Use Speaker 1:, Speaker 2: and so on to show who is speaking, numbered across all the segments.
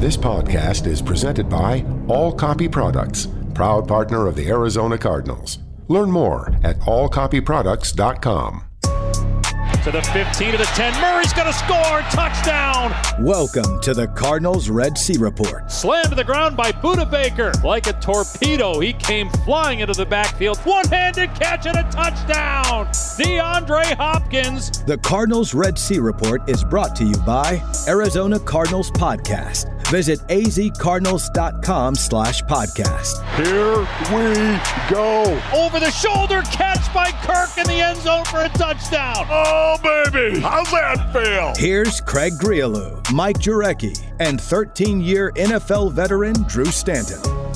Speaker 1: This podcast is presented by All Copy Products, proud partner of the Arizona Cardinals. Learn more at allcopyproducts.com.
Speaker 2: To the 15 to the 10. Murray's going to score. Touchdown.
Speaker 3: Welcome to the Cardinals Red Sea Report.
Speaker 2: Slammed to the ground by Budda Baker. Like a torpedo, he came flying into the backfield. One handed catch and a touchdown. DeAndre Hopkins.
Speaker 3: The Cardinals Red Sea Report is brought to you by Arizona Cardinals Podcast. Visit azcardinals.com slash podcast.
Speaker 4: Here we go.
Speaker 2: Over the shoulder catch by Kirk in the end zone for a touchdown.
Speaker 4: Oh, baby. How's that feel?
Speaker 3: Here's Craig Grialou, Mike Jurecki, and 13-year NFL veteran Drew Stanton.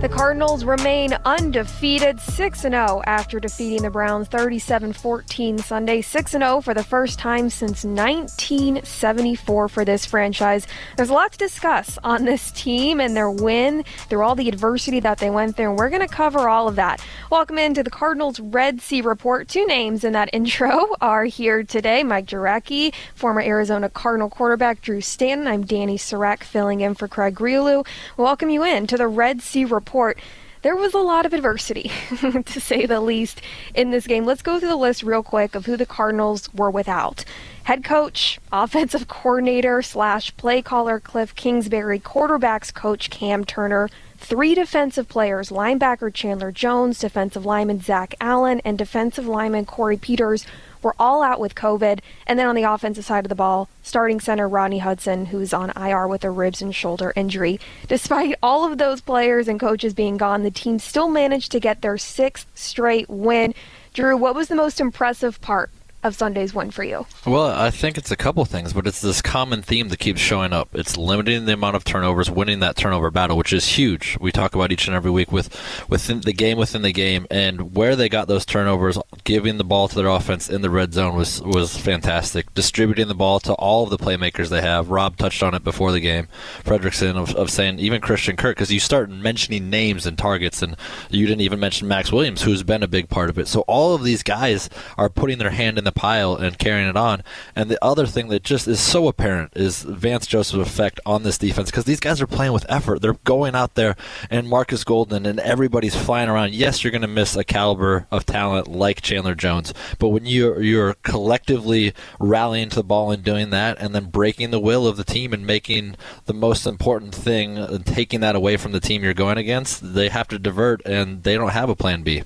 Speaker 5: The Cardinals remain undefeated, 6 0 after defeating the Browns 37 14 Sunday. 6 0 for the first time since 1974 for this franchise. There's a lot to discuss on this team and their win through all the adversity that they went through, and we're going to cover all of that. Welcome into the Cardinals Red Sea Report. Two names in that intro are here today Mike Jurecki, former Arizona Cardinal quarterback Drew Stanton. I'm Danny Sarek filling in for Craig Grialou. Welcome you in to the Red Sea Report report, there was a lot of adversity, to say the least, in this game. Let's go through the list real quick of who the Cardinals were without. Head coach, offensive coordinator slash play caller Cliff Kingsbury, quarterbacks coach Cam Turner, three defensive players, linebacker Chandler Jones, defensive lineman Zach Allen, and defensive lineman Corey Peters were all out with COVID. And then on the offensive side of the ball, starting center Rodney Hudson, who's on IR with a ribs and shoulder injury. Despite all of those players and coaches being gone, the team still managed to get their sixth straight win. Drew, what was the most impressive part of Sunday's win for you?
Speaker 6: Well, I think it's a couple things, but it's this common theme that keeps showing up. It's limiting the amount of turnovers, winning that turnover battle, which is huge. We talk about each and every week with within the game within the game, and where they got those turnovers, giving the ball to their offense in the red zone was was fantastic. Distributing the ball to all of the playmakers they have. Rob touched on it before the game. Fredrickson of, of saying even Christian Kirk, because you start mentioning names and targets, and you didn't even mention Maxx Williams, who's been a big part of it. So all of these guys are putting their hand in the pile and carrying it on. And the other thing that just is so apparent is Vance Joseph's effect on this defense because these guys are playing with effort. They're going out there, and Marcus Golden and everybody's flying around. Yes, you're going to miss a caliber of talent like Chandler Jones, but when you're you're collectively rallying to the ball and doing that, and then breaking the will of the team and making the most important thing, and taking that away from the team you're going against, they have to divert, and they don't have a plan B.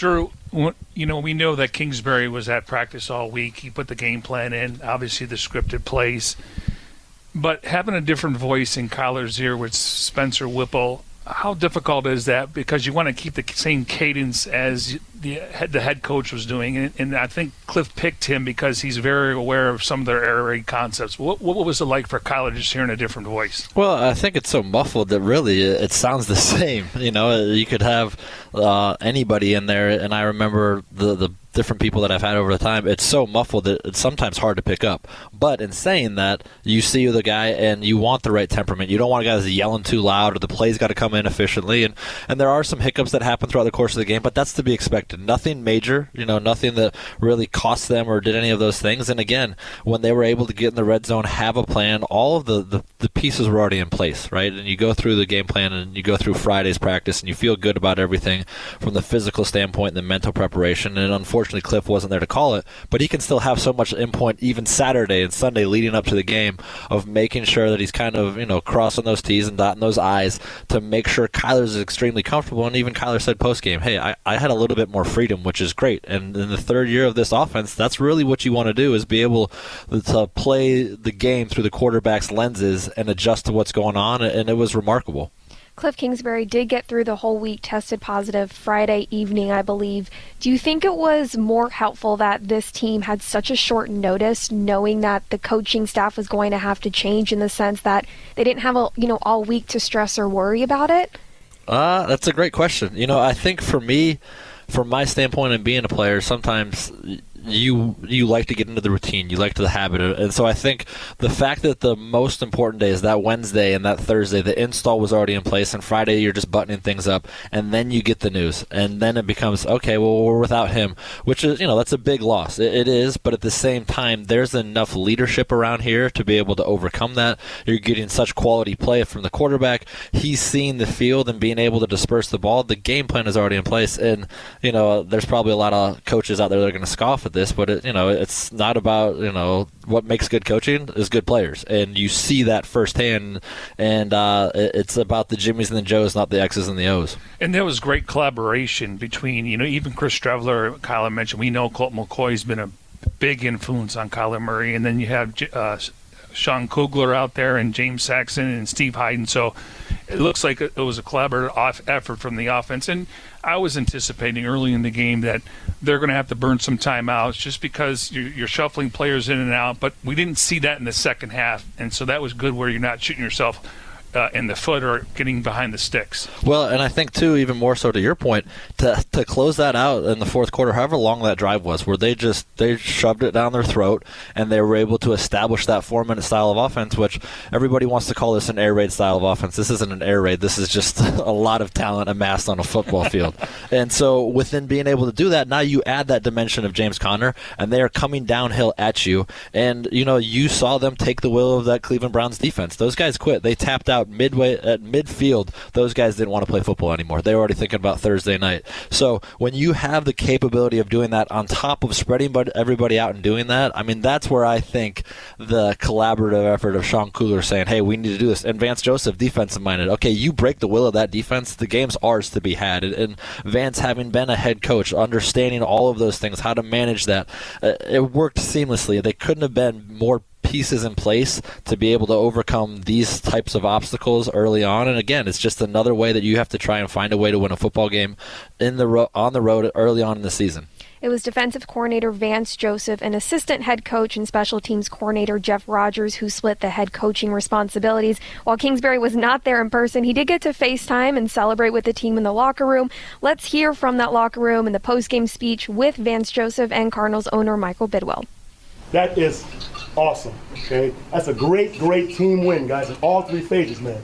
Speaker 7: Drew, you know, we know that Kingsbury was at practice all week. He put the game plan in, obviously the scripted plays. But having a different voice in Kyler's ear with Spencer Whipple, how difficult is that? Because you want to keep the same cadence as the head, the head coach was doing, and, and, I think Cliff picked him because he's very aware of some of their air raid concepts. What, what was it like for Kyler just hearing a different voice?
Speaker 6: Well, I think it's so muffled that really it sounds the same. You know, you could have uh, anybody in there, and I remember the the different people that I've had over the time, it's so muffled that it's sometimes hard to pick up. But in saying that, you see the guy and you want the right temperament. You don't want a guy that's yelling too loud or the play's got to come in efficiently. And, and there are some hiccups that happen throughout the course of the game, but that's to be expected. Nothing major, you know, nothing that really cost them or did any of those things. And again, when they were able to get in the red zone, have a plan, all of the, the, the pieces were already in place, right? And you go through the game plan and you go through Friday's practice and you feel good about everything from the physical standpoint and the mental preparation. And unfortunately, Unfortunately, Cliff wasn't there to call it, but he can still have so much input even Saturday and Sunday leading up to the game of making sure that he's kind of you know crossing those T's and dotting those I's to make sure Kyler's extremely comfortable. And even Kyler said post game, "Hey, I, I had a little bit more freedom, which is great." And in the third year of this offense, that's really what you want to do is be able to play the game through the quarterback's lenses and adjust to what's going on. And it was remarkable.
Speaker 5: Cliff Kingsbury did get through the whole week tested positive Friday evening, I believe. Do you think it was more helpful that this team had such a short notice, knowing that the coaching staff was going to have to change in the sense that they didn't have a you know all week to stress or worry about it?
Speaker 6: Uh, that's a great question. You know, I think for me, from my standpoint and being a player, sometimes you you like to get into the routine, you like to the habit, and so I think the fact that the most important day is that Wednesday and that Thursday, the install was already in place, and Friday you're just buttoning things up, and then you get the news, and then it becomes okay. Well, we're without him, which is you know that's a big loss. it, it is, but at the same time, there's enough leadership around here to be able to overcome that. You're getting such quality play from the quarterback. He's seeing the field and being able to disperse the ball. The game plan is already in place, and you know there's probably a lot of coaches out there that are going to scoff at this, but it, you know it's not about you know what makes good coaching is good players, and you see that firsthand. And uh, it's about the Jimmies and the Joes, not the X's and the O's.
Speaker 7: And there was great collaboration between you know even Chris Streveler, Kyler mentioned. We know Colt McCoy's been a big influence on Kyler Murray, and then you have uh, Sean Kugler out there and James Saxon and Steve Heiden. So it looks like it was a collaborative effort from the offense. And I was anticipating early in the game that they're going to have to burn some timeouts just because you're, shuffling players in and out. But we didn't see that in the second half, and so that was good where you're not shooting yourself uh, in the foot or getting behind the sticks.
Speaker 6: Well, and I think too, even more so to your point, to to close that out in the fourth quarter, however long that drive was, where they just they shoved it down their throat and they were able to establish that four minute style of offense, which everybody wants to call this an air raid style of offense. This isn't an air raid. This is just a lot of talent amassed on a football field. and so within being able to do that, now you add that dimension of James Conner, and they are coming downhill at you. And you know you saw them take the will of that Cleveland Browns defense. Those guys quit. They tapped out midway at midfield, those guys didn't want to play football anymore. They were already thinking about Thursday night. So when you have the capability of doing that on top of spreading everybody out and doing that, I mean that's where I think the collaborative effort of Sean Kugler saying, "Hey, we need to do this." And Vance Joseph, defensive minded. Okay, you break the will of that defense, the game's ours to be had. And Vance, having been a head coach, understanding all of those things, how to manage that, uh, it worked seamlessly. They couldn't have been more pieces in place to be able to overcome these types of obstacles early on. And again, it's just another way that you have to try and find a way to win a football game in the ro- on the road early on in the season.
Speaker 5: It was defensive coordinator Vance Joseph and assistant head coach and special teams coordinator Jeff Rogers who split the head coaching responsibilities. While Kingsbury was not there in person, he did get to FaceTime and celebrate with the team in the locker room. Let's hear from that locker room and the post-game speech with Vance Joseph and Cardinals owner Michael Bidwill.
Speaker 8: That is awesome. Okay, that's a great, great team win, guys, in all three phases, man.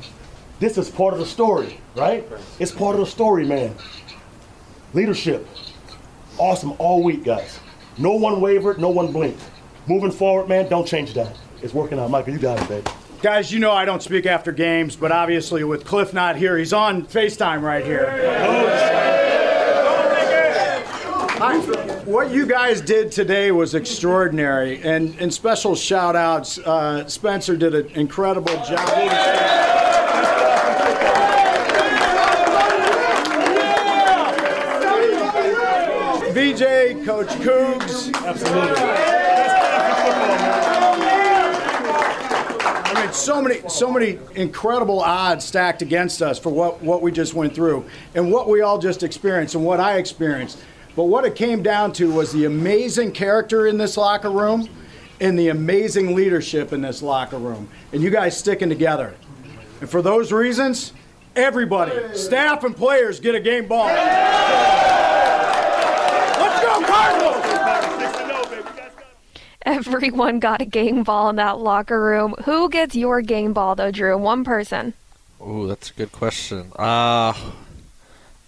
Speaker 8: This is part of the story, right? It's part of the story, man. Leadership, awesome all week, guys. No one wavered, no one blinked. Moving forward, man, don't change that. It's working out, Michael. You got it, baby.
Speaker 9: Guys, you know I don't speak after games, but obviously with Cliff not here, he's on FaceTime right here. I, what you guys did today was extraordinary, and, and special shout outs. Uh, Spencer did an incredible job. VJ, Coach Coogs.
Speaker 8: Absolutely.
Speaker 9: I mean, so many, so many incredible odds stacked against us for what, what we just went through and what we all just experienced and what I experienced. But what it came down to was the amazing character in this locker room and the amazing leadership in this locker room. And you guys sticking together. And for those reasons, everybody, staff and players, get a game ball. Let's go, Cardinals!
Speaker 5: Everyone got a game ball in that locker room. Who gets your game ball, though, Drew? One person.
Speaker 6: Oh, that's a good question. Uh,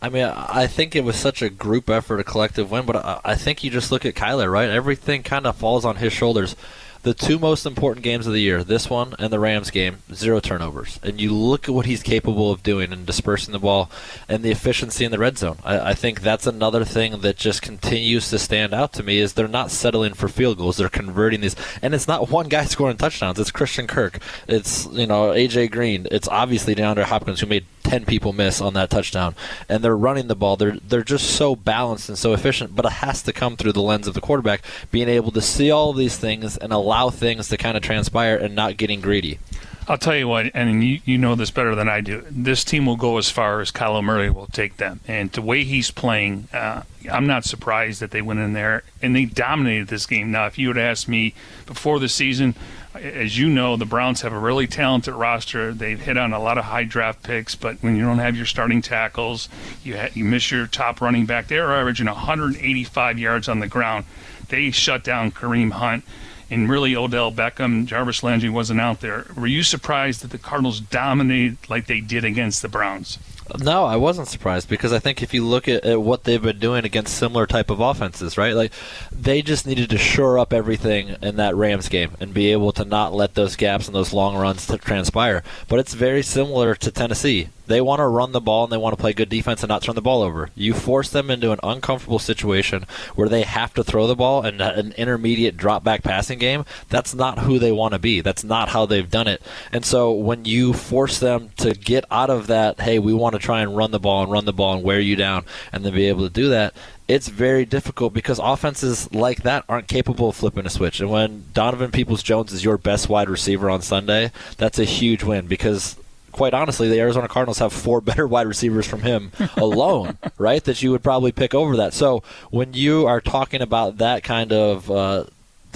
Speaker 6: I mean, I think it was such a group effort, a collective win, but I think you just look at Kyler, right? Everything kind of falls on his shoulders the two most important games of the year, this one and the Rams game, zero turnovers. And you look at what he's capable of doing and dispersing the ball and the efficiency in the red zone. I, I, think that's another thing that just continues to stand out to me is they're not settling for field goals. They're converting these. And it's not one guy scoring touchdowns. It's Christian Kirk. It's, you know, A.J. Green. It's obviously DeAndre Hopkins who made 10 people miss on that touchdown. And they're running the ball. They're, they're just so balanced and so efficient, but it has to come through the lens of the quarterback being able to see all of these things and allow allow things to kind of transpire and not getting greedy.
Speaker 7: I'll tell you what, and you, you know this better than I do. This team will go as far as Kyler Murray will take them. And the way he's playing, uh, I'm not surprised that they went in there and they dominated this game. Now, if you had asked me before the season, as you know, the Browns have a really talented roster. They've hit on a lot of high draft picks, but when you don't have your starting tackles, you ha- you miss your top running back. They're averaging 185 yards on the ground. They shut down Kareem Hunt. And really, Odell Beckham, Jarvis Landry wasn't out there. Were you surprised that the Cardinals dominated like they did against the Browns?
Speaker 6: No, I wasn't surprised because I think if you look at, at, what they've been doing against similar type of offenses, right? Like they just needed to shore up everything in that Rams game and be able to not let those gaps and those long runs to transpire. But it's very similar to Tennessee. They want to run the ball and they want to play good defense and not turn the ball over. You force them into an uncomfortable situation where they have to throw the ball and uh, an intermediate drop back passing game. That's not who they want to be. That's not how they've done it. And so when you force them to get out of that, hey, we want to try and run the ball and run the ball and wear you down and then be able to do that, it's very difficult because offenses like that aren't capable of flipping a switch. And when Donovan Peoples Jones is your best wide receiver on Sunday, that's a huge win because quite honestly, the Arizona Cardinals have four better wide receivers from him alone, right? That you would probably pick over that. So when you are talking about that kind of uh,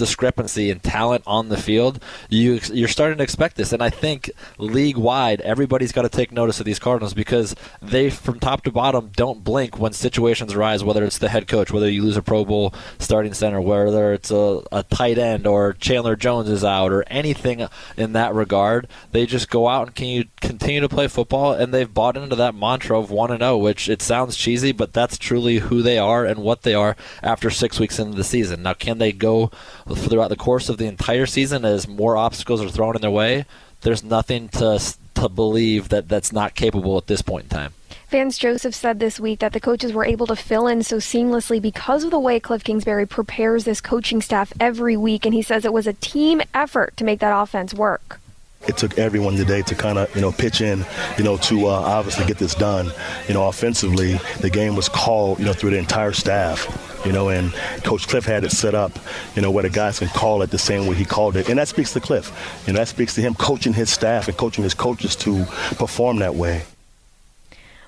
Speaker 6: discrepancy in talent on the field, you you're starting to expect this. And I think league wide, everybody's got to take notice of these Cardinals because they, from top to bottom, don't blink when situations arise. Whether it's the head coach, whether you lose a Pro Bowl starting center, whether it's a, a tight end or Chandler Jones is out or anything in that regard, they just go out and can you continue to play football. And they've bought into that mantra of one and zero, oh, which it sounds cheesy, but that's truly who they are and what they are after six weeks into the season. Now, can they go throughout the course of the entire season as more obstacles are thrown in their way, there's nothing to to believe that that's not capable at this point in time.
Speaker 5: Vance Joseph said this week that the coaches were able to fill in so seamlessly because of the way Cliff Kingsbury prepares this coaching staff every week, and he says it was a team effort to make that offense work
Speaker 10: it took everyone today to kind of you know pitch in you know to uh, obviously get this done you know offensively the game was called you know through the entire staff you know, and Coach Cliff had it set up, you know, where the guys can call it the same way he called it. And that speaks to Cliff. You know, that speaks to him coaching his staff and coaching his coaches to perform that way.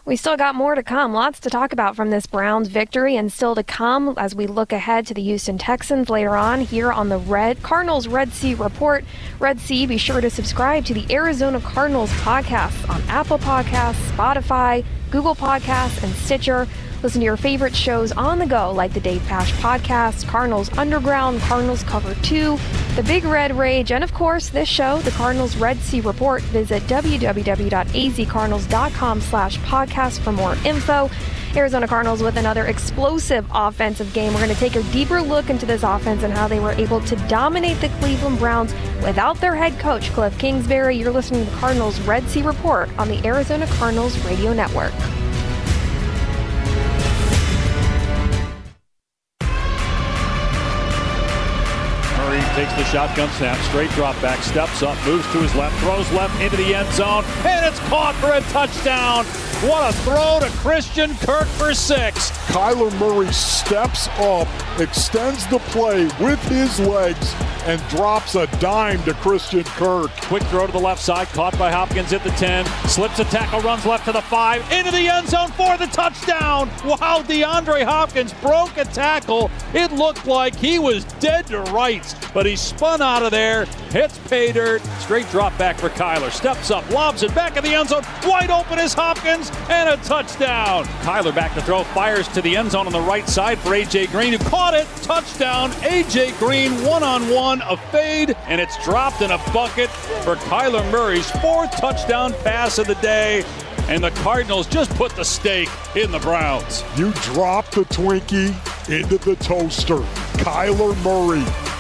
Speaker 5: We still got more to come. Lots to talk about from this Browns victory and still to come as we look ahead to the Houston Texans later on here on the Red Cardinals Red Sea Report. Red Sea, be sure to subscribe to the Arizona Cardinals podcast on Apple Podcasts, Spotify, Google Podcasts, and Stitcher. Listen to your favorite shows on the go, like the Dave Pasch podcast, Cardinals Underground, Cardinals Cover 2, The Big Red Rage, and of course, this show, the Cardinals Red Sea Report. Visit www.azcardinals.com slash podcast for more info. Arizona Cardinals with another explosive offensive game. We're going to take a deeper look into this offense and how they were able to dominate the Cleveland Browns without their head coach, Cliff Kingsbury. You're listening to the Cardinals Red Sea Report on the Arizona Cardinals Radio Network.
Speaker 2: Takes the shotgun snap, straight drop back, steps up, moves to his left, throws left into the end zone, and it's caught for a touchdown. What a throw to Christian Kirk for six.
Speaker 4: Kyler Murray steps up, extends the play with his legs, and drops a dime to Christian Kirk.
Speaker 2: Quick throw to the left side, caught by Hopkins at the 10, slips a tackle, runs left to the 5, into the end zone for the touchdown. Wow, DeAndre Hopkins broke a tackle. It looked like he was dead to rights, but he spun out of there, hits pay dirt, straight drop back for Kyler, steps up, lobs it back in the end zone, wide open is Hopkins, and a touchdown. Kyler back to throw, fires to the end zone on the right side for A.J. Green, who caught it, touchdown. A.J. Green one on one, a fade, and it's dropped in a bucket for Kyler Murray's fourth touchdown pass of the day. And the Cardinals just put the stake in the Browns.
Speaker 4: You drop the Twinkie into the toaster. Kyler Murray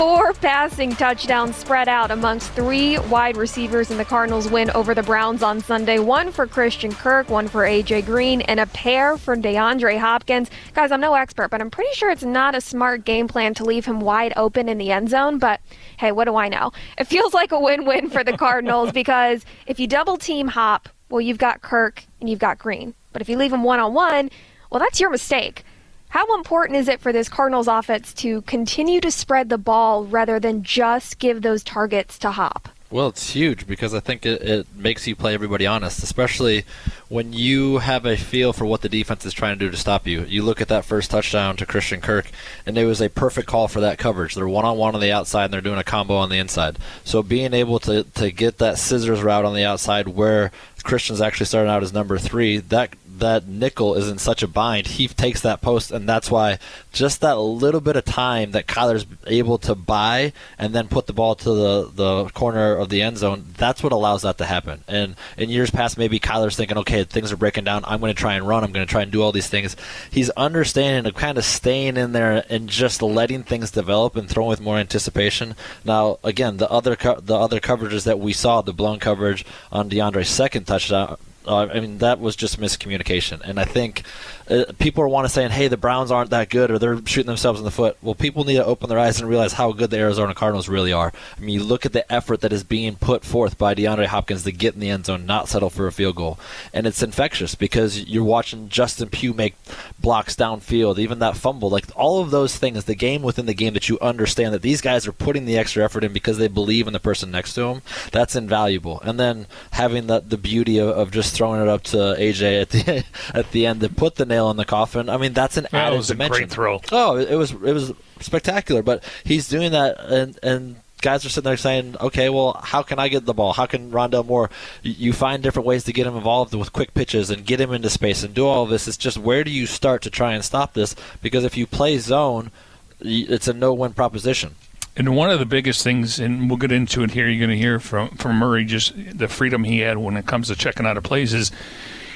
Speaker 5: Four passing touchdowns spread out amongst three wide receivers in the Cardinals win over the Browns on Sunday. One for Christian Kirk, one for AJ Green, and a pair for DeAndre Hopkins. Guys, I'm no expert, but I'm pretty sure it's not a smart game plan to leave him wide open in the end zone. But hey, what do I know? It feels like a win win for the Cardinals because if you double team Hop, well, you've got Kirk and you've got Green. But if you leave him one on one, well, that's your mistake. How important is it for this Cardinals offense to continue to spread the ball rather than just give those targets to Hop?
Speaker 6: Well, it's huge because I think it, it makes you play everybody honest, especially when you have a feel for what the defense is trying to do to stop you. You look at that first touchdown to Christian Kirk, and it was a perfect call for that coverage. They're one on one on the outside, and they're doing a combo on the inside. So being able to, to get that scissors route on the outside where Christian's actually starting out as number three, that that nickel is in such a bind, he takes that post, and that's why just that little bit of time that Kyler's able to buy and then put the ball to the, the corner of the end zone, that's what allows that to happen. And in years past, maybe Kyler's thinking, okay, things are breaking down. I'm going to try and run. I'm going to try and do all these things. He's understanding of kind of staying in there and just letting things develop and throwing with more anticipation. Now, again, the other co- the other coverages that we saw, the blown coverage on DeAndre's second touchdown, I mean, that was just miscommunication. And I think uh, people are want to saying, "Hey, the Browns aren't that good, or they're shooting themselves in the foot." Well, people need to open their eyes and realize how good the Arizona Cardinals really are. I mean, you look at the effort that is being put forth by DeAndre Hopkins to get in the end zone, not settle for a field goal, and it's infectious because you're watching Justin Pugh make blocks downfield, even that fumble, like all of those things. The game within the game that you understand that these guys are putting the extra effort in because they believe in the person next to them. That's invaluable. And then having the the beauty of, of just throwing it up to AJ at the at the end to put the nail nail in the coffin. I mean, that's an
Speaker 7: that
Speaker 6: added
Speaker 7: was
Speaker 6: dimension.
Speaker 7: a great throw.
Speaker 6: Oh, it was it was spectacular. But he's doing that, and and guys are sitting there saying, okay, well, how can I get the ball? How can Rondale Moore? You find different ways to get him involved with quick pitches and get him into space and do all of this. It's just where do you start to try and stop this? Because if you play zone, it's a no-win proposition.
Speaker 7: And one of the biggest things, and we'll get into it here, you're going to hear from, from Murray just the freedom he had when it comes to checking out of plays is,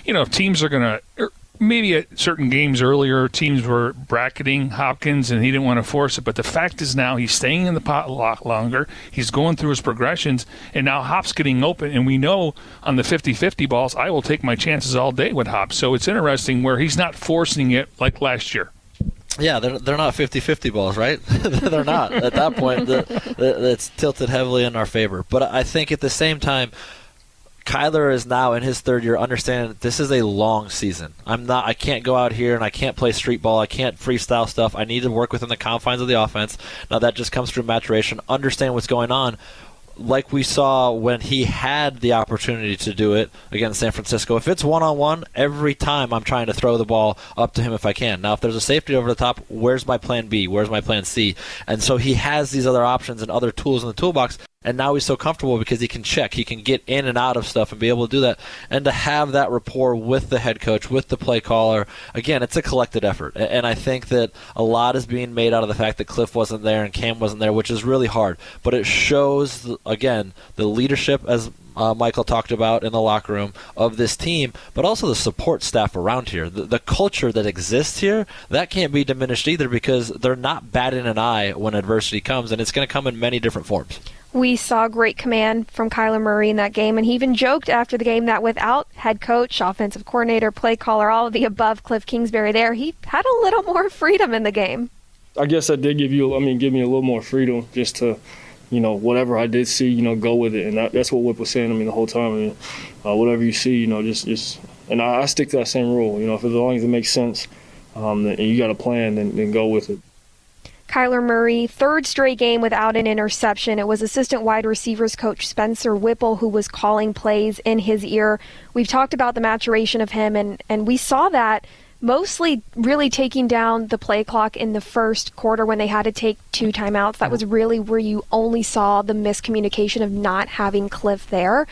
Speaker 7: you know, if teams are going to, er, maybe at certain games earlier, teams were bracketing Hopkins and he didn't want to force it. But the fact is now he's staying in the pot a lot longer. He's going through his progressions, and now Hop's getting open. And we know on the 50 50 balls, I will take my chances all day with Hop. So it's interesting where he's not forcing it like last year.
Speaker 6: Yeah, they're, they're not 50-50 balls, right? they're not. At that point, the, the, it's tilted heavily in our favor. But I think at the same time, Kyler is now in his third year, understanding this is a long season. I'm not. I can't go out here and I can't play street ball. I can't freestyle stuff. I need to work within the confines of the offense. Now that just comes through maturation. Understand what's going on. Like we saw when he had the opportunity to do it against San Francisco. If it's one on one, every time I'm trying to throw the ball up to him if I can. Now, if there's a safety over the top, where's my plan B? Where's my plan C? And so he has these other options and other tools in the toolbox and now he's so comfortable because he can check, he can get in and out of stuff and be able to do that. And to have that rapport with the head coach, with the play caller, again, it's a collected effort. And I think that a lot is being made out of the fact that Cliff wasn't there and Cam wasn't there, which is really hard. But it shows, again, the leadership as uh, Michael talked about in the locker room of this team, but also the support staff around here. The, the, culture that exists here, that can't be diminished either because they're not batting an eye when adversity comes, and it's going to come in many different forms
Speaker 5: we saw great command from Kyler Murray in that game, and he even joked after the game that without head coach, offensive coordinator, play caller, all of the above, Cliff Kingsbury there, he had a little more freedom in the game.
Speaker 11: I guess that did give you, I mean, give me a little more freedom just to, you know, whatever I did see, you know, go with it, and that, that's what Whip was saying to me the whole time. I mean, uh, whatever you see, you know, just, just, and I, I, stick to that same rule. You know, if as long as it makes sense, um, and you got a plan, then, then go with it.
Speaker 5: Kyler Murray, third straight game without an interception. It was assistant wide receivers coach Spencer Whipple who was calling plays in his ear. We've talked about the maturation of him, and, and we saw that mostly really taking down the play clock in the first quarter when they had to take two timeouts. That was really where you only saw the miscommunication of not having Cliff there.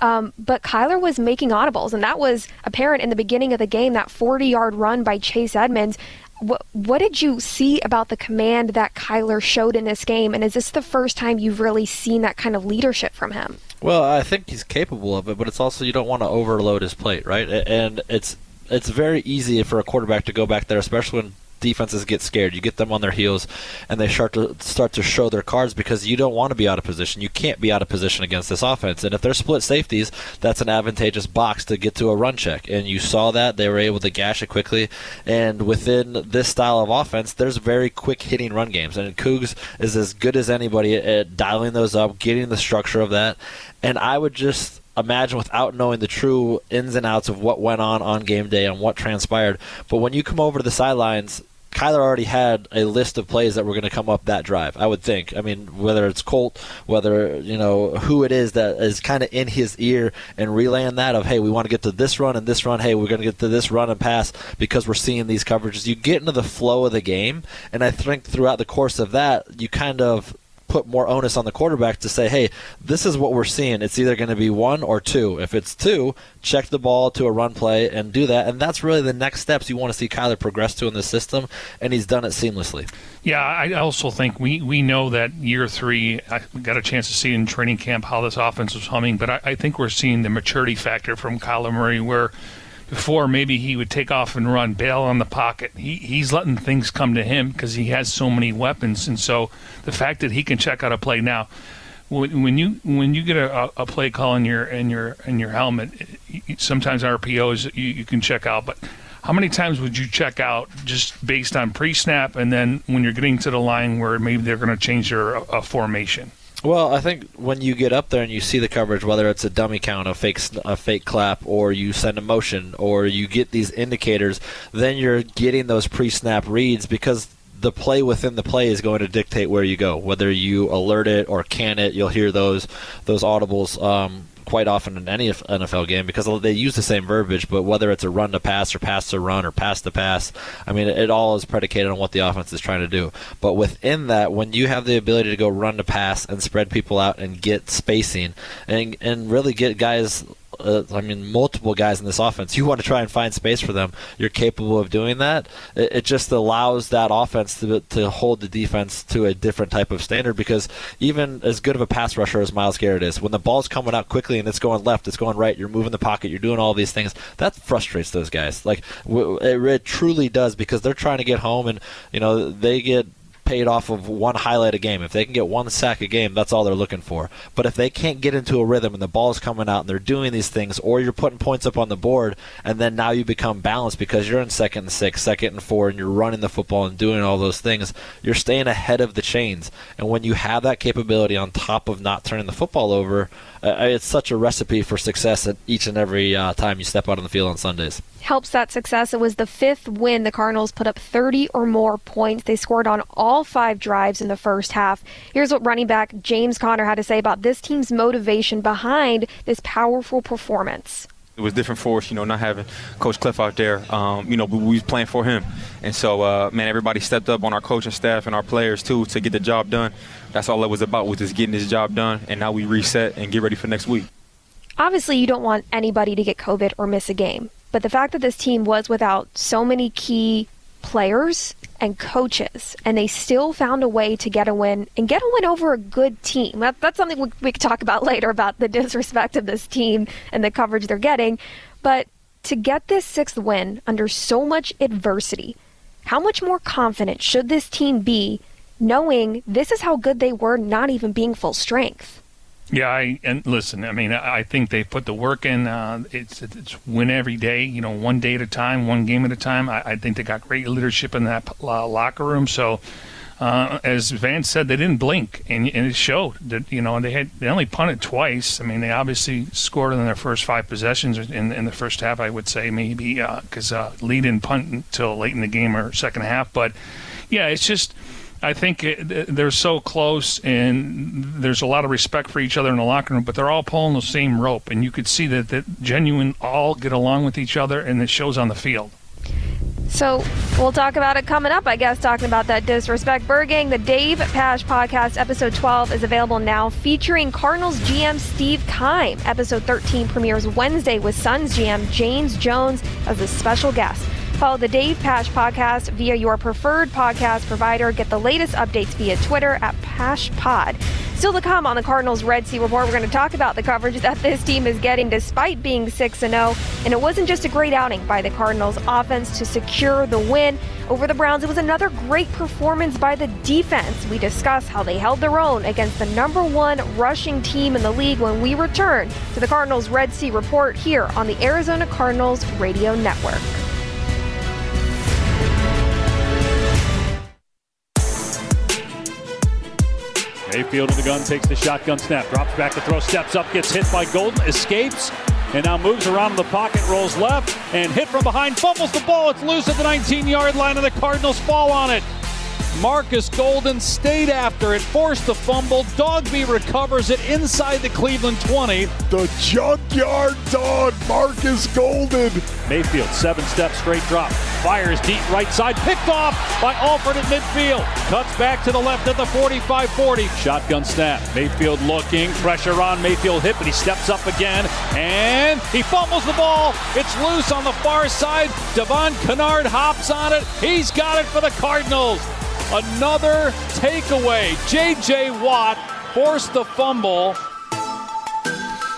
Speaker 5: Um, but Kyler was making audibles, and that was apparent in the beginning of the game. That 40 yard run by Chase Edmonds. What, what did you see about the command that Kyler showed in this game? And is this the first time you've really seen that kind of leadership from him?
Speaker 6: Well, I think he's capable of it, but it's also you don't want to overload his plate, right? And it's it's very easy for a quarterback to go back there, especially when defenses get scared. You get them on their heels, and they start to start to show their cards because you don't want to be out of position. You can't be out of position against this offense. And if they're split safeties, that's an advantageous box to get to a run check. And you saw that they were able to gash it quickly. And within this style of offense, there's very quick hitting run games, and Cougs is as good as anybody at dialing those up, getting the structure of that. And I would just imagine without knowing the true ins and outs of what went on on game day and what transpired. But when you come over to the sidelines, Kyler already had a list of plays that were going to come up that drive. I would think. I mean, whether it's Colt, whether you know who it is that is kind of in his ear and relaying that of, hey, we want to get to this run and this run. Hey, we're going to get to this run and pass because we're seeing these coverages. You get into the flow of the game, and I think throughout the course of that, you kind of put more onus on the quarterback to say, hey, this is what we're seeing. It's either going to be one or two. If it's two, check the ball to a run play and do that. And that's really the next steps you want to see Kyler progress to in the system, and he's done it seamlessly.
Speaker 7: Yeah, I also think we, we know that year three, I got a chance to see in training camp how this offense was humming, but I, I think we're seeing the maturity factor from Kyler Murray where – before maybe he would take off and run, bail on the pocket. He he's letting things come to him because he has so many weapons, and so the fact that he can check out a play now. When, when you when you get a, a play call in your in your in your helmet, sometimes RPOs you, you can check out, but how many times would you check out just based on pre-snap, and then when you're getting to the line where maybe they're going to change their uh, formation?
Speaker 6: Well, I think when you get up there and you see the coverage, whether it's a dummy count, a fake a fake clap, or you send a motion, or you get these indicators, then you're getting those pre-snap reads because the play within the play is going to dictate where you go. Whether you alert it or can it, you'll hear those those audibles um, quite often in any NFL game because they use the same verbiage, but whether it's a run to pass or pass to run or pass to pass, I mean, it all is predicated on what the offense is trying to do. But within that, when you have the ability to go run to pass and spread people out and get spacing and and really get guys uh, I mean, multiple guys in this offense. You want to try and find space for them. You're capable of doing that. It, it, just allows that offense to to hold the defense to a different type of standard. Because even as good of a pass rusher as Myles Garrett is, when the ball's coming out quickly and it's going left, it's going right, you're moving the pocket, you're doing all these things. That frustrates those guys. Like it, it truly does because they're trying to get home and you know they get paid off of one highlight a game. If they can get one sack a game, that's all they're looking for. But if they can't get into a rhythm and the ball's coming out and they're doing these things, or you're putting points up on the board, and then now you become balanced because you're in second and six, second and four, and you're running the football and doing all those things, you're staying ahead of the chains. And when you have that capability on top of not turning the football over, uh, it's such a recipe for success at each and every uh, time you step out on the field on Sundays
Speaker 5: helps that success. It was the fifth win. The Cardinals put up 30 or more points. They scored on all five drives in the first half. Here's what running back James Conner had to say about this team's motivation behind this powerful performance.
Speaker 12: It was different for us, you know, not having Coach Cliff out there. Um, you know, we was playing for him, and so uh, man, everybody stepped up on our coaching staff and our players too to get the job done. That's all it was about was just getting this job done, and now we reset and get ready for next week.
Speaker 5: Obviously, you don't want anybody to get COVID or miss a game. But the fact that this team was without so many key players and coaches, and they still found a way to get a win and get a win over a good team. That, that's something we, we could talk about later about the disrespect of this team and the coverage they're getting. But to get this sixth win under so much adversity, how much more confident should this team be knowing this is how good they were not even being full strength?
Speaker 7: Yeah, I and listen. I mean, I think they put the work in. Uh, it's it's win every day. You know, one day at a time, one game at a time. I, I think they got great leadership in that uh, locker room. So, uh, as Vance said, they didn't blink, and, and, it showed. That you know, they had they only punted twice. I mean, they obviously scored in their first five possessions in in the first half. I would say maybe because uh, uh, Lee didn't punt until late in the game or second half. But yeah, it's just I think they're so close, and there's a lot of respect for each other in the locker room. But they're all pulling the same rope, and you could see that that genuine all get along with each other, and it shows on the field.
Speaker 5: So we'll talk about it coming up, I guess, talking about that disrespect. Bird Gang, the Dave Pasch podcast, episode 12 is available now, featuring Cardinals GM Steve Keim. Episode 13 premieres Wednesday with Suns GM James Jones as a special guest. Follow the Dave Pasch podcast via your preferred podcast provider. Get the latest updates via Twitter at PaschPod. Still to come on the Cardinals Red Sea Report, we're going to talk about the coverage that this team is getting despite being 6 0. And it wasn't just a great outing by the Cardinals offense to secure the win over the Browns. It was another great performance by the defense. We discuss how they held their own against the number one rushing team in the league when we return to the Cardinals Red Sea Report here on the Arizona Cardinals Radio Network.
Speaker 2: Mayfield in the gun takes the shotgun snap, drops back to throw, steps up, gets hit by Golden, escapes, and now moves around in the pocket, rolls left, and hit from behind, fumbles the ball. It's loose at the 19 yard line, and the Cardinals fall on it. Marcus Golden stayed after it, forced the fumble. Dogby recovers it inside the Cleveland 20.
Speaker 4: The junkyard dog, Marcus Golden.
Speaker 2: Mayfield, seven step straight drop. Fires deep right side, picked off by Alford at midfield. Cuts back to the left at the 45 40. Shotgun snap. Mayfield looking, pressure on Mayfield hit, but he steps up again and he fumbles the ball. It's loose on the far side. Devon Kennard hops on it. He's got it for the Cardinals. Another takeaway. J.J. Watt forced the fumble.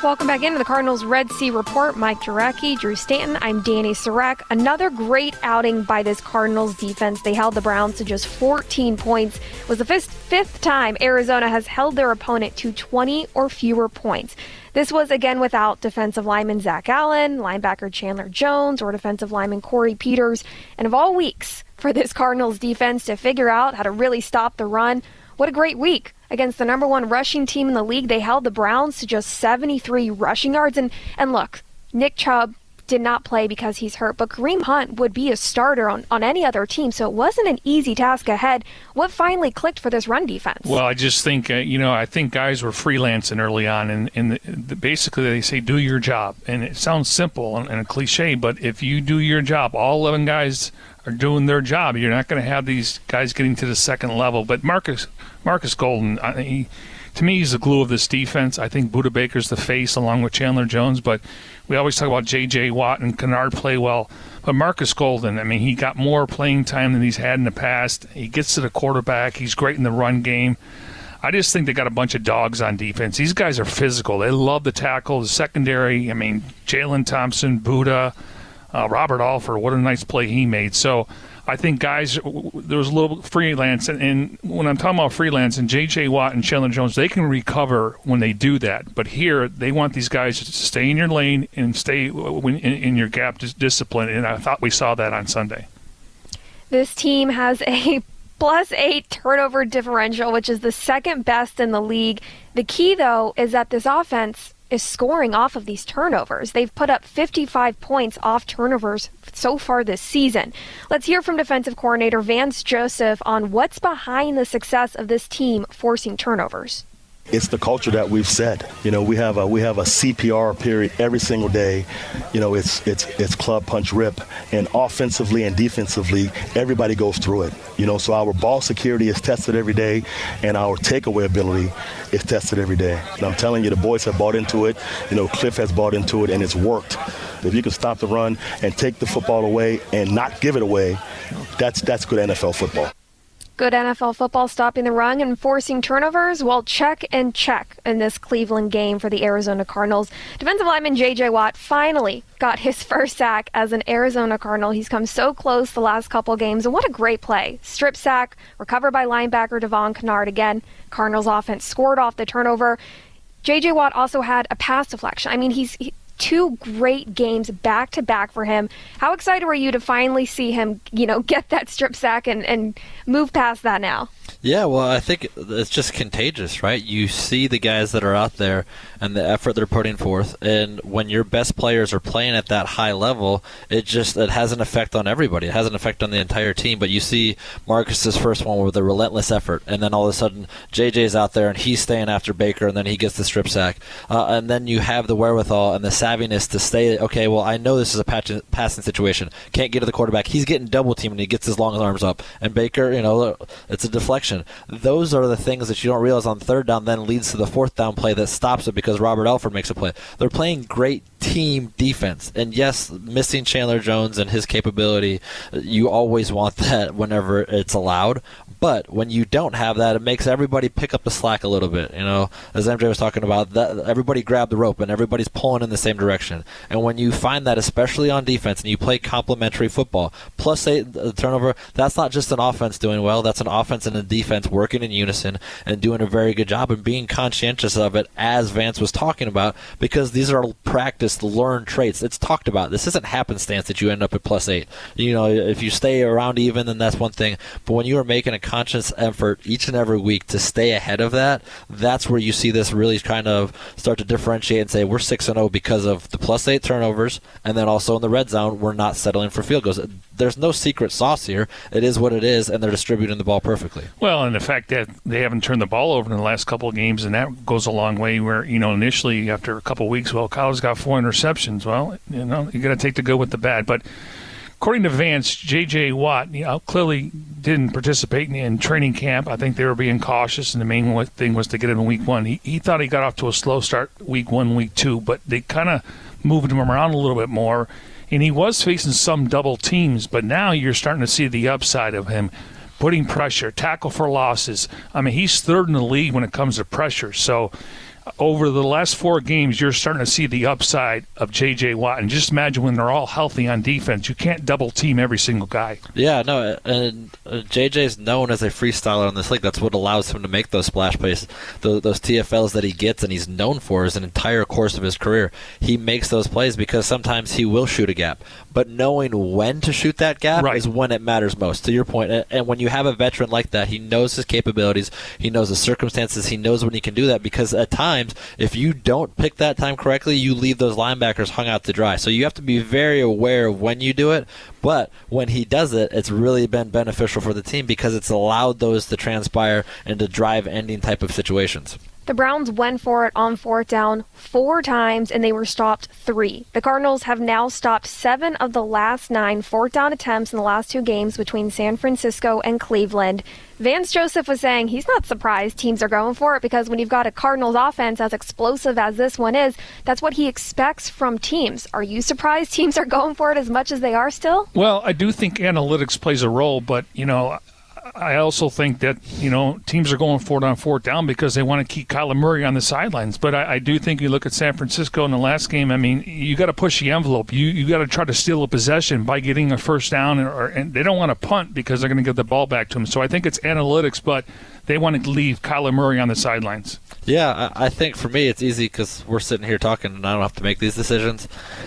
Speaker 5: Welcome back into the Cardinals Red Sea Report. Mike Jurecki, Drew Stanton. I'm Danny Sarek. Another great outing by this Cardinals defense. They held the Browns to just 14 points. It was the fifth, fifth time Arizona has held their opponent to 20 or fewer points. This was again without defensive lineman Zach Allen, linebacker Chandler Jones, or defensive lineman Corey Peters. And of all weeks, for this Cardinals defense to figure out how to really stop the run. What a great week against the number one rushing team in the league. They held the Browns to just 73 rushing yards. And, and look, Nick Chubb did not play because he's hurt, but Kareem Hunt would be a starter on, on any other team, so it wasn't an easy task ahead. What finally clicked for this run defense?
Speaker 7: Well, I just think, uh, you know, I think guys were freelancing early on, and, and the, the, basically they say, do your job. And it sounds simple and, and a cliche, but if you do your job, all 11 guys are doing their job. You're not going to have these guys getting to the second level. But Marcus Marcus Golden, he, to me, he's the glue of this defense. I think Budda Baker's the face along with Chandler Jones. But we always talk about J.J. Watt and Kennard play well. But Marcus Golden, I mean, he got more playing time than he's had in the past. He gets to the quarterback. He's great in the run game. I just think they got a bunch of dogs on defense. These guys are physical. They love the tackle, the secondary. I mean, Jalen Thompson, Budda, uh, Robert Alford, what a nice play he made. So I think guys, there was a little freelance, and, and when I'm talking about freelance, and J.J. Watt and Chandler Jones, they can recover when they do that. But here, they want these guys to stay in your lane and stay in, in your gap discipline, and I thought we saw that on Sunday.
Speaker 5: This team has a plus eight turnover differential, which is the second best in the league. The key, though, is that this offense is scoring off of these turnovers. They've put up 55 points off turnovers so far this season. Let's hear from defensive coordinator Vance Joseph on what's behind the success of this team forcing turnovers
Speaker 10: it's the culture that we've set. You know, we have a we have a CPR period every single day. You know, it's it's it's club punch rip, and offensively and defensively, everybody goes through it. You know, so our ball security is tested every day, and our takeaway ability is tested every day. And I'm telling you, the boys have bought into it. You know, Cliff has bought into it, and it's worked. If you can stop the run and take the football away and not give it away, that's that's good NFL football.
Speaker 5: Good NFL football stopping the run and forcing turnovers. Well, check and check in this Cleveland game for the Arizona Cardinals. Defensive lineman J.J. Watt finally got his first sack as an Arizona Cardinal. He's come so close the last couple games, and what a great play. Strip sack, recovered by linebacker Devon Kennard again. Cardinals offense scored off the turnover. J.J. Watt also had a pass deflection. I mean, he's he, two great games back to back for him. How excited were you to finally see him, you know, get that strip sack and, and move past that now?
Speaker 6: Yeah, well, I think it's just contagious, right? You see the guys that are out there and the effort they're putting forth, and when your best players are playing at that high level, it just it has an effect on everybody. It has an effect on the entire team. But you see Marcus's first one with a relentless effort, and then all of a sudden JJ's out there and he's staying after Baker, and then he gets the strip sack, uh, and then you have the wherewithal and the savviness to stay. Okay, well, I know this is a passing situation. Can't get to the quarterback. He's getting double teamed, and he gets his long arms up, and Baker, you know, it's a deflection those are the things that you don't realize on third down then leads to the fourth down play that stops it because Robert Alford makes a play. They're playing great team defense. And yes, missing Chandler Jones and his capability, uh, you always want that whenever it's allowed. But when you don't have that, it makes everybody pick up the slack a little bit. You know, as MJ was talking about, that everybody grabbed the rope and everybody's pulling in the same direction. And when you find that, especially on defense, and you play complementary football, plus a turnover, that's not just an offense doing well. That's an offense and a defense working in unison and doing a very good job and being conscientious of it, as Vance was talking about, because these are practice just learned traits. It's talked about. This isn't happenstance that you end up at plus eight. You know, if you stay around even, then that's one thing. But when you are making a conscious effort each and every week to stay ahead of that, that's where you see this really kind of start to differentiate and say we're six and zero because of the plus eight turnovers, and then also in the red zone we're not settling for field goals. There's no secret sauce here. It is what it is, and they're distributing the ball perfectly.
Speaker 7: Well, and the fact that they haven't turned the ball over in the last couple of games, and that goes a long way. Where you know initially after a couple of weeks, well, Kyler's got four interceptions. Well, you know you got to take the good with the bad, but. According to Vance, J.J. Watt you know, clearly didn't participate in, in, training camp. I think they were being cautious, and the main thing was to get him in week one. He, he thought he got off to a slow start week one, week two, but they kind of moved him around a little bit more. And he was facing some double teams, but now you're starting to see the upside of him putting pressure, tackle for losses. I mean, he's third in the league when it comes to pressure. So over the last four games, you're starting to see the upside of J.J. Watt. And just imagine when they're all healthy on defense, you can't double team every single guy.
Speaker 6: Yeah, no, and uh, J.J. is known as a freestyler in this league. That's what allows him to make those splash plays, those, those TFLs that he gets and he's known for his entire course of his career. He makes those plays because sometimes he will shoot a gap. But knowing when to shoot that gap right. is when it matters most, to your point. And, and when you have a veteran like that, he knows his capabilities, he knows the circumstances, he knows when he can do that because at times, times, if you don't pick that time correctly, you leave those linebackers hung out to dry. So you have to be very aware of when you do it. But when he does it, it's really been beneficial for the team because it's allowed those to transpire into drive ending type of situations.
Speaker 5: The Browns went for it on fourth down four times and they were stopped three. The Cardinals have now stopped seven of the last nine fourth down attempts in the last two games between San Francisco and Cleveland. Vance Joseph was saying he's not surprised teams are going for it because when you've got a Cardinals offense as explosive as this one is, that's what he expects from teams. Are you surprised teams are going for it as much as they are still?
Speaker 7: Well, I do think analytics plays a role, but, you know, I also think that you know teams are going for it on fourth down because they want to keep Kyler Murray on the sidelines. But I, I do think you look at San Francisco in the last game. I mean, you got to push the envelope. You you got to try to steal a possession by getting a first down, or, and they don't want to punt because they're going to get the ball back to them. So I think it's analytics, but they want to leave Kyler Murray on the sidelines.
Speaker 6: Yeah, I think for me it's easy because we're sitting here talking and I don't have to make these decisions.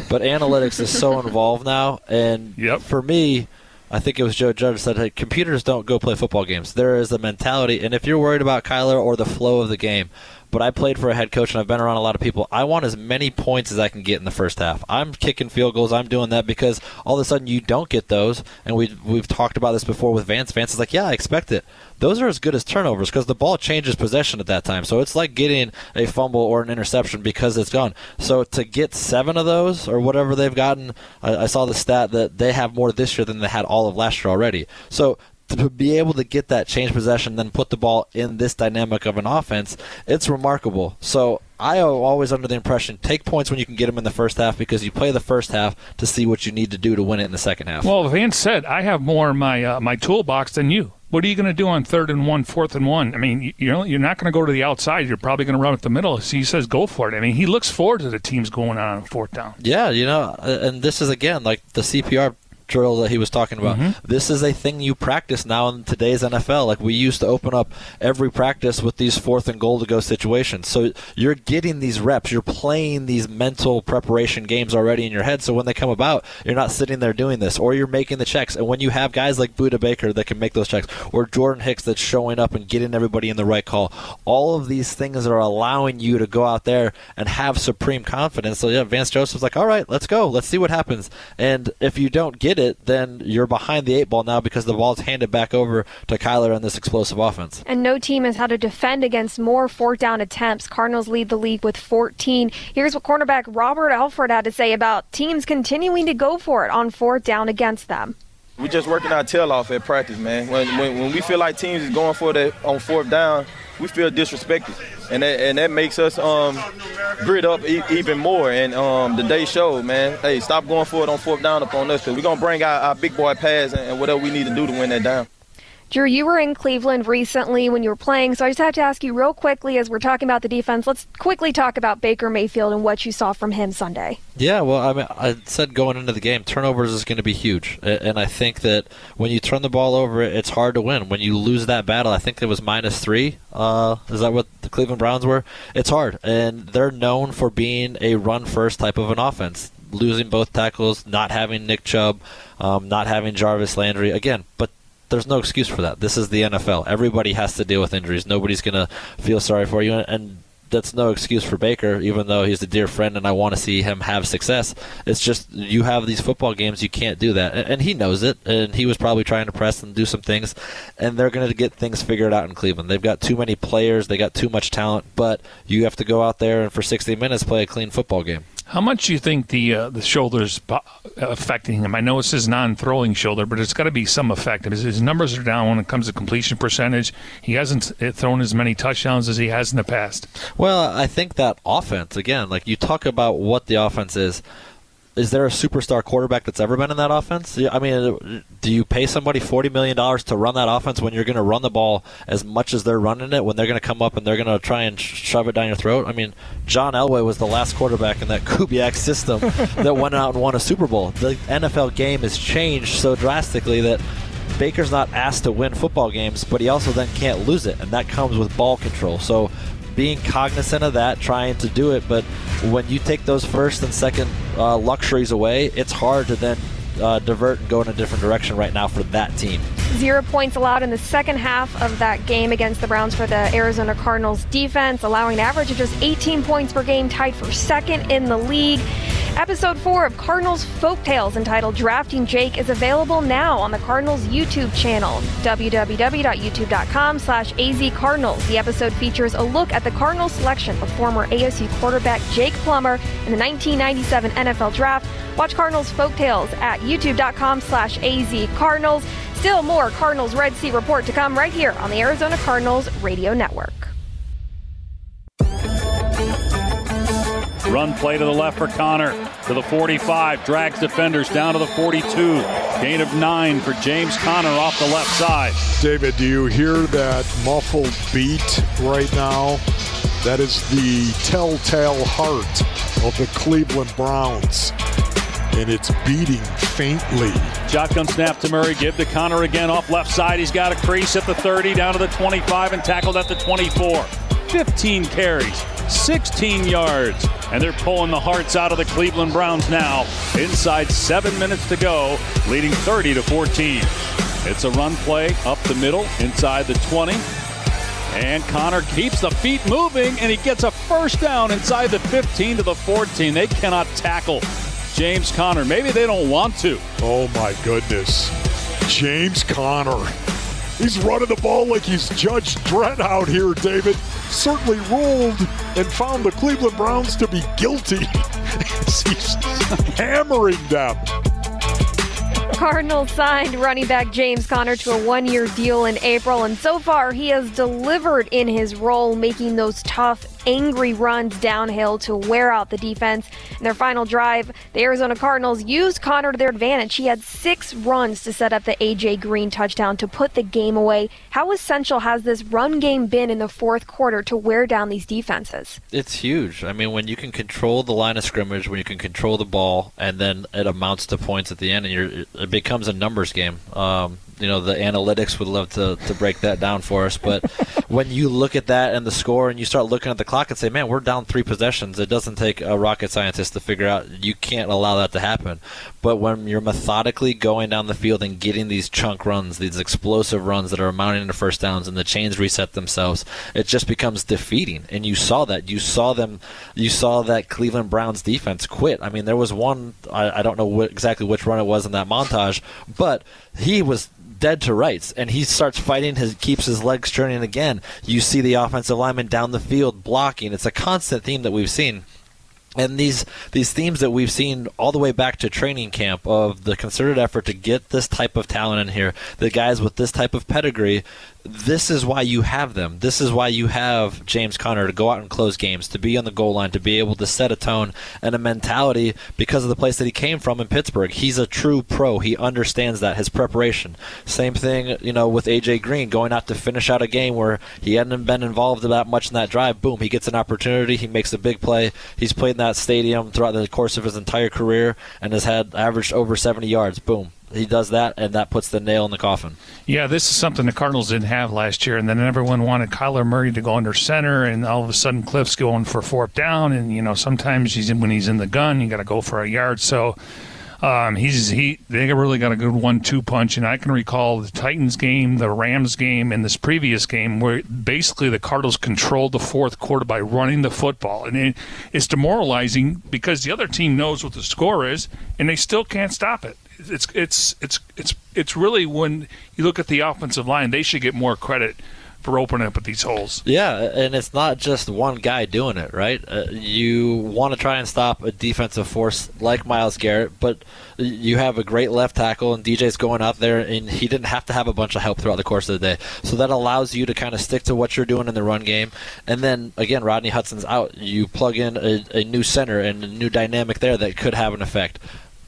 Speaker 6: But analytics is so involved now, and
Speaker 7: yep.
Speaker 6: for me I think it was Joe Judge said, "Hey, computers don't go play football games. There is a mentality, and if you're worried about Kyler or the flow of the game, but I played for a head coach and I've been around a lot of people. I want as many points as I can get in the first half. I'm kicking field goals. I'm doing that because all of a sudden you don't get those. And we we've talked about this before with Vance. Vance is like, yeah, I expect it. Those are as good as turnovers because the ball changes possession at that time. So it's like getting a fumble or an interception because it's gone. So to get seven of those or whatever they've gotten, I, I saw the stat that they have more this year than they had all of last year already. So to be able to get that change possession, then put the ball in this dynamic of an offense, it's remarkable. So I am always under the impression take points when you can get them in the first half because you play the first half to see what you need to do to win it in the second half.
Speaker 7: Well, Vance said I have more in my uh, my toolbox than you. What are you going to do on third and one, fourth and one? I mean, you're you're not going to go to the outside. You're probably going to run at the middle. So he says go for it. I mean, he looks forward to the teams going on fourth down.
Speaker 6: Yeah, you know, and this is again like the CPR drill that he was talking about. Mm-hmm. This is a thing you practice now in today's NFL. Like we used to open up every practice with these fourth and goal to go situations. So you're getting these reps. You're playing these mental preparation games already in your head. So when they come about, you're not sitting there doing this, or you're making the checks. And when you have guys like Budda Baker that can make those checks, or Jordan Hicks that's showing up and getting everybody in the right call, all of these things are allowing you to go out there and have supreme confidence. So yeah, Vance Joseph's like, all right, let's go. Let's see what happens. And if you don't get it, then you're behind the eight ball now because the ball's handed back over to Kyler on this explosive offense.
Speaker 5: And no team has had to defend against more fourth down attempts. Cardinals lead the league with 14. Here's what cornerback Robert Alford had to say about teams continuing to go for it on fourth down against them.
Speaker 13: We're just working our tail off at practice, man. When, when, when we feel like teams is going for it on fourth down, we feel disrespected, and that, and that makes us um, grit up e- even more. And um, the day showed, man. Hey, stop going for it on fourth down up on us, because we're gonna bring our, our big boy pads and, and whatever we need to do to win that down.
Speaker 5: Drew, you were in Cleveland recently when you were playing, so I just have to ask you real quickly as we're talking about the defense. Let's quickly talk about Baker Mayfield and what you saw from him Sunday.
Speaker 6: Yeah, well, I mean, I said going into the game, turnovers is going to be huge, and I think that when you turn the ball over, it's hard to win. When you lose that battle, I think it was minus three. Uh, is that what the Cleveland Browns were? It's hard, and they're known for being a run-first type of an offense. Losing both tackles, not having Nick Chubb, um, not having Jarvis Landry again, but there's no excuse for that. This is the NFL. Everybody has to deal with injuries. Nobody's going to feel sorry for you. And that's no excuse for Baker, even though he's a dear friend and I want to see him have success. It's just you have these football games, you can't do that. And he knows it, and he was probably trying to press and do some things, and they're going to get things figured out in Cleveland. They've got too many players, they got too much talent, but you have to go out there and for 60 minutes play a clean football game.
Speaker 7: How much do you think the uh, the shoulders affecting him? I know it's his non-throwing shoulder, but it's got to be some effect. His, his, numbers are down when it comes to completion percentage. He hasn't uh, thrown as many touchdowns as he has in the past.
Speaker 6: Well, I think that offense again, like you talk about what the offense is is there a superstar quarterback that's ever been in that offense? I mean, uh, do you pay somebody forty million dollars to run that offense when you're going to run the ball as much as they're running it? When they're going to come up and they're going to try and shove it down your throat? I mean, John Elway was the last quarterback in that Kubiak system that went out and won a Super Bowl. The NFL game has changed so drastically that Baker's not asked to win football games, but he also then can't lose it, and that comes with ball control. So being cognizant of that, trying to do it. But when you take those first and second uh, luxuries away, it's hard to then uh, divert and go in a different direction right now for that team.
Speaker 5: Zero points allowed in the second half of that game against the Browns for the Arizona Cardinals defense, allowing an average of just 18 points per game, tied for second in the league. Episode 4 of Cardinals Folktales entitled Drafting Jake is available now on the Cardinals YouTube channel, www.youtube.com slash azcardinals. The episode features a look at the Cardinals selection of former ASU quarterback Jake Plummer in the 1997 NFL Draft. Watch Cardinals Folktales at youtube.com slash azcardinals. Still more Cardinals Red Sea Report to come right here on the Arizona Cardinals Radio Network.
Speaker 2: Run play to the left for Conner To the 45. Drags defenders down to the 42. Gain of nine for James Conner off the left side.
Speaker 4: David, do you hear that muffled beat right now? That is the telltale heart of the Cleveland Browns. And it's beating faintly.
Speaker 2: Shotgun snap to Murray. Give to Conner again off left side. He's got a crease at the 30, down to the 25, and tackled at the 24. 15 carries, 16 yards, and they're pulling the hearts out of the Cleveland Browns now. Inside seven minutes to go, leading 30 to 14. It's a run play up the middle, inside the 20. And Conner keeps the feet moving, and he gets a first down inside the 15 to the 14. They cannot tackle James Conner. Maybe they don't want to.
Speaker 4: Oh, my goodness. James Conner. He's running the ball like he's Judge Dredd out here, David certainly ruled and found the Cleveland Browns to be guilty. He's hammering them.
Speaker 5: Cardinals signed running back James Conner to a one year deal in April, and so far he has delivered in his role, making those tough angry runs downhill to wear out the defense. In their final drive, the Arizona Cardinals used Conner to their advantage. He had six runs to set up the A.J. Green touchdown to put the game away. How essential has this run game been in the fourth quarter to wear down these defenses?
Speaker 6: It's huge. I mean, when you can control the line of scrimmage, when you can control the ball, and then it amounts to points at the end, and it becomes a numbers game. Um, you know the analytics would love to, to break that down for us but when you look at that and the score and you start looking at the clock and say man we're down three possessions it doesn't take a rocket scientist to figure out you can't allow that to happen. But when you're methodically going down the field and getting these chunk runs these explosive runs that are amounting to first downs and the chains reset themselves it just becomes defeating. And you saw that. You saw them you saw that cleveland browns defense quit. I mean there was one i, I don't know what, exactly which run it was in that montage but he was dead to rights, and he starts fighting. His keeps his legs turning again. You see the offensive lineman down the field blocking. It's a constant theme that we've seen and these these themes that we've seen all the way back to training camp of the concerted effort to get this type of talent in here, the guys with this type of pedigree, this is why you have them. This is why you have James Conner to go out and close games, to be on the goal line, to be able to set a tone and a mentality because of the place that he came from in Pittsburgh. He's a true pro. He understands that his preparation. Same thing, you know, with AJ Green going out to finish out a game where he hadn't been involved that much in that drive. Boom, he gets an opportunity. He makes a big play. He's played in that stadium throughout the course of his entire career and has had averaged over 70 yards. Boom, he does that, and that puts the nail in the coffin.
Speaker 7: Yeah, this is something the Cardinals didn't have last year, and then everyone wanted Kyler Murray to go under center, and all of a sudden Kliff's going for fourth down, and you know sometimes he's in, when he's in the gun, you got to go for a yard. So um, he's he they really got a good one-two punch, and I can recall the Titans game, the Rams game, and this previous game where basically the Cardinals controlled the fourth quarter by running the football, and it, it's demoralizing because the other team knows what the score is, and they still can't stop it it's it's it's it's it's really when you look at the offensive line, they should get more credit for opening up these holes.
Speaker 6: Yeah, and it's not just one guy doing it, right? Uh, you want to try and stop a defensive force like Myles Garrett, but you have a great left tackle, and DJ's going out there, and he didn't have to have a bunch of help throughout the course of the day. So that allows you to kind of stick to what you're doing in the run game. And then, again, Rodney Hudson's out. You plug in a, a new center and a new dynamic there that could have an effect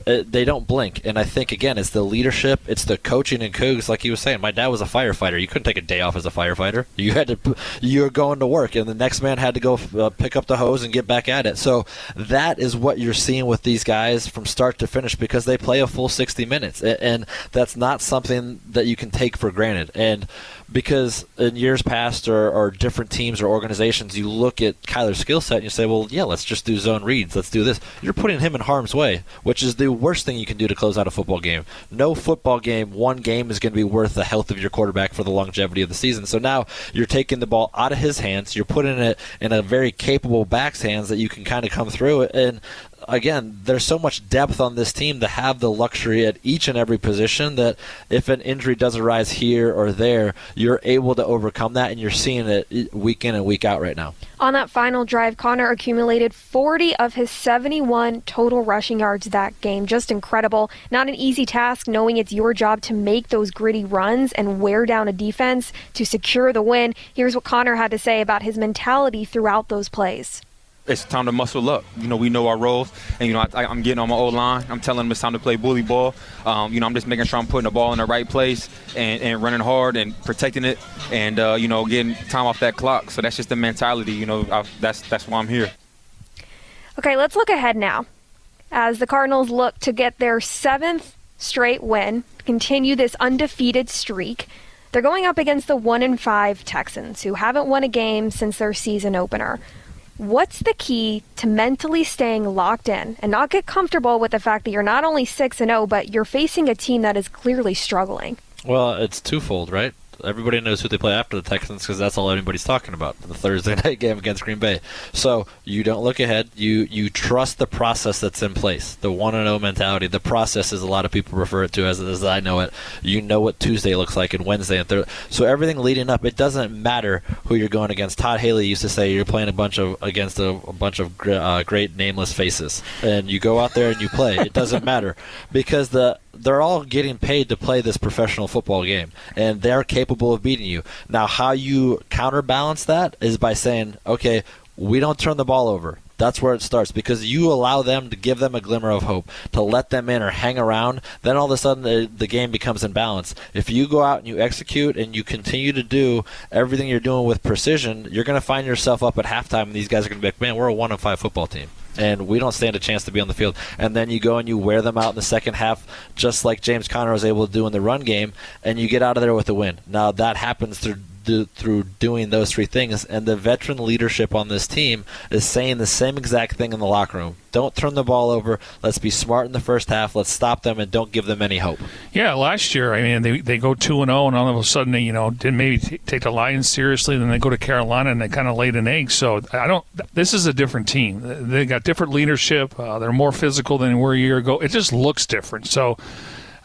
Speaker 6: uh, they don't blink. And I think again, it's the leadership, it's the coaching and Cougs. Like you were saying, my dad was a firefighter. You couldn't take a day off as a firefighter. You had to, you were going to work, and the next man had to go uh, pick up the hose and get back at it. So that is what you're seeing with these guys from start to finish because they play a full 60 minutes, and that's not something that you can take for granted. And because in years past or, or different teams or organizations, you look at Kyler's skill set and you say, well, yeah, let's just do zone reads. Let's do this. You're putting him in harm's way, which is the worst thing you can do to close out a football game. No football game, one game is going to be worth the health of your quarterback for the longevity of the season. So now you're taking the ball out of his hands. You're putting it in a very capable back's hands that you can kind of come through it. And again, there's so much depth on this team to have the luxury at each and every position that if an injury does arise here or there, you're able to overcome that, and you're seeing it week in and week out right now.
Speaker 5: On that final drive, Conner accumulated 40 of his 71 total rushing yards that game. Just incredible. Not an easy task knowing it's your job to make those gritty runs and wear down a defense to secure the win. Here's what Conner had to say about his mentality throughout those plays
Speaker 12: it's time to muscle up. You know, we know our roles, and you know, I, am getting on my old line. I'm telling them it's time to play bully ball. Um, you know, I'm just making sure I'm putting the ball in the right place and, and running hard and protecting it, and uh, you know, getting time off that clock. So that's just the mentality. You know, I, that's that's why I'm here.
Speaker 5: Okay, let's look ahead now, as the Cardinals look to get their seventh straight win, continue this undefeated streak. They're going up against the one and five Texans, who haven't won a game since their season opener. What's the key to mentally staying locked in and not get comfortable with the fact that you're not only 6 and 0 but you're facing a team that is clearly struggling?
Speaker 6: Well, it's twofold, right? Everybody knows who they play after the Texans because that's all anybody's talking about the Thursday night game against Green Bay. So you don't look ahead. You you trust the process that's in place, the one and zero mentality. The process, as a lot of people refer it to as as I know it. You know what Tuesday looks like and Wednesday and Thursday. So everything leading up, it doesn't matter who you're going against. Todd Haley used to say you're playing a bunch of against a, a bunch of uh, great nameless faces, and you go out there and you play. It doesn't matter because the they're all getting paid to play this professional football game, and they're capable of beating you. Now, how you counterbalance that is by saying, okay, we don't turn the ball over. That's where it starts because you allow them to give them a glimmer of hope, to let them in or hang around. Then all of a sudden the, the game becomes in balance. If you go out and you execute and you continue to do everything you're doing with precision, you're going to find yourself up at halftime and these guys are going to be like, man, we're a one and five football team and we don't stand a chance to be on the field. And then you go and you wear them out in the second half, just like James Conner was able to do in the run game, and you get out of there with a win. Now that happens through do, through doing those three things. And the veteran leadership on this team is saying the same exact thing in the locker room. Don't turn the ball over. Let's be smart in the first half. Let's stop them and don't give them any hope.
Speaker 7: Yeah, last year, I mean, they, they go 2 and 0, and all of a sudden, they, you know, didn't maybe t- take the Lions seriously. Then they go to Carolina and they kind of laid an egg. So I don't, this is a different team. They got different leadership. Uh, they're more physical than they were a year ago. It just looks different. So,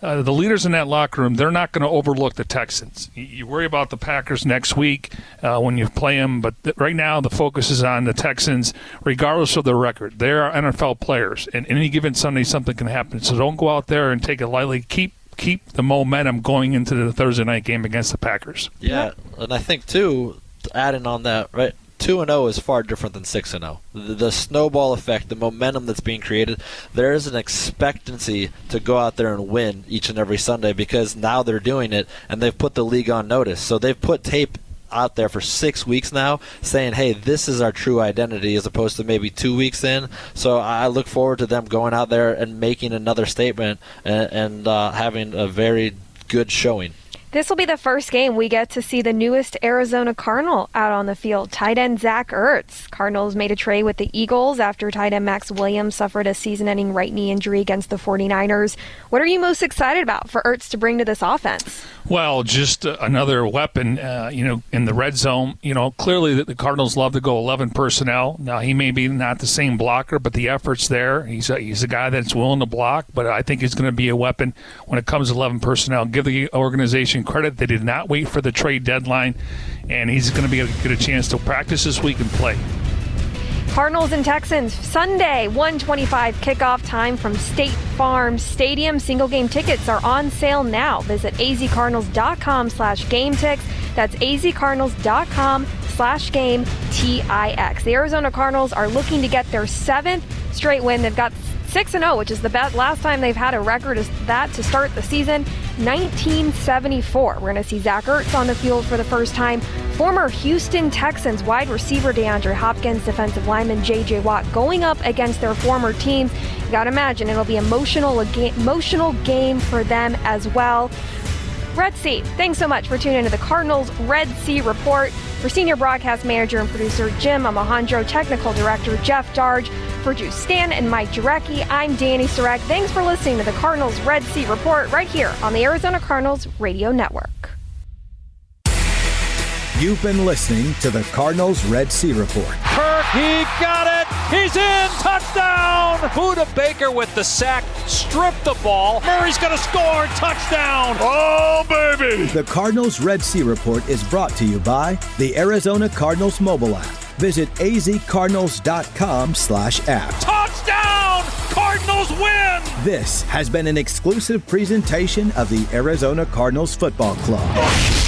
Speaker 7: uh, the leaders in that locker room, they're not going to overlook the Texans. You, worry about the Packers next week uh, when you play them, but th- right now the focus is on the Texans, regardless of their record. They are NFL players, and any given Sunday something can happen. So don't go out there and take it lightly. Keep keep the momentum going into the Thursday night game against the Packers.
Speaker 6: Yeah, and I think too, adding on that, right? Two and zero is far different than six and zero. The, the snowball effect, the momentum that's being created, there is an expectancy to go out there and win each and every Sunday because now they're doing it and they've put the league on notice. So they've put tape out there for six weeks now saying, hey, this is our true identity as opposed to maybe two weeks in. So I look forward to them going out there and making another statement and, and uh, having a very good showing.
Speaker 5: This will be the first game we get to see the newest Arizona Cardinal out on the field. Tight end Zach Ertz. Cardinals made a trade with the Eagles after tight end Maxx Williams suffered a season ending right knee injury against the 49ers. What are you most excited about for Ertz to bring to this offense?
Speaker 7: Well, just uh, another weapon, uh, you know, in the red zone. You know, clearly the, the Cardinals love to go 11 personnel. Now, he may be not the same blocker, but the effort's there. He's a, he's a guy that's willing to block, but I think he's going to be a weapon when it comes to 11 personnel. Give the organization credit. They did not wait for the trade deadline, and he's going to be able to get a chance to practice this week and play.
Speaker 5: Cardinals and Texans Sunday 125 kickoff time from State Farm Stadium. Single game tickets are on sale now. Visit azcardinals.com slash game ticks. That's azcardinals.com slash game T-I-X. The Arizona Cardinals are looking to get their seventh straight win. They've got 6 0, which is the best last time they've had a record is that to start the season, 1974. We're going to see Zach Ertz on the field for the first time. Former Houston Texans wide receiver DeAndre Hopkins, defensive lineman J.J. Watt going up against their former teams. You got to imagine it'll be emotional, emotional game for them as well. Red Sea, thanks so much for tuning into the Cardinals Red Sea Report. For senior broadcast manager and producer Jim Amahondro, technical director Jeff Darge, for Drew Stan and Mike Jurecki, I'm Danny Sarek. Thanks for listening to the Cardinals Red Sea Report right here on the Arizona Cardinals Radio Network.
Speaker 3: You've been listening to the Cardinals Red Sea Report.
Speaker 2: Kirk, he got it. He's in. Touchdown. Budda Baker with the sack. Stripped the ball. Murray's going to score. Touchdown.
Speaker 4: Oh, baby.
Speaker 3: The Cardinals Red Sea Report is brought to you by the Arizona Cardinals mobile app. Visit azcardinals.com slash app.
Speaker 2: Touchdown. Cardinals win.
Speaker 3: This has been an exclusive presentation of the Arizona Cardinals Football Club.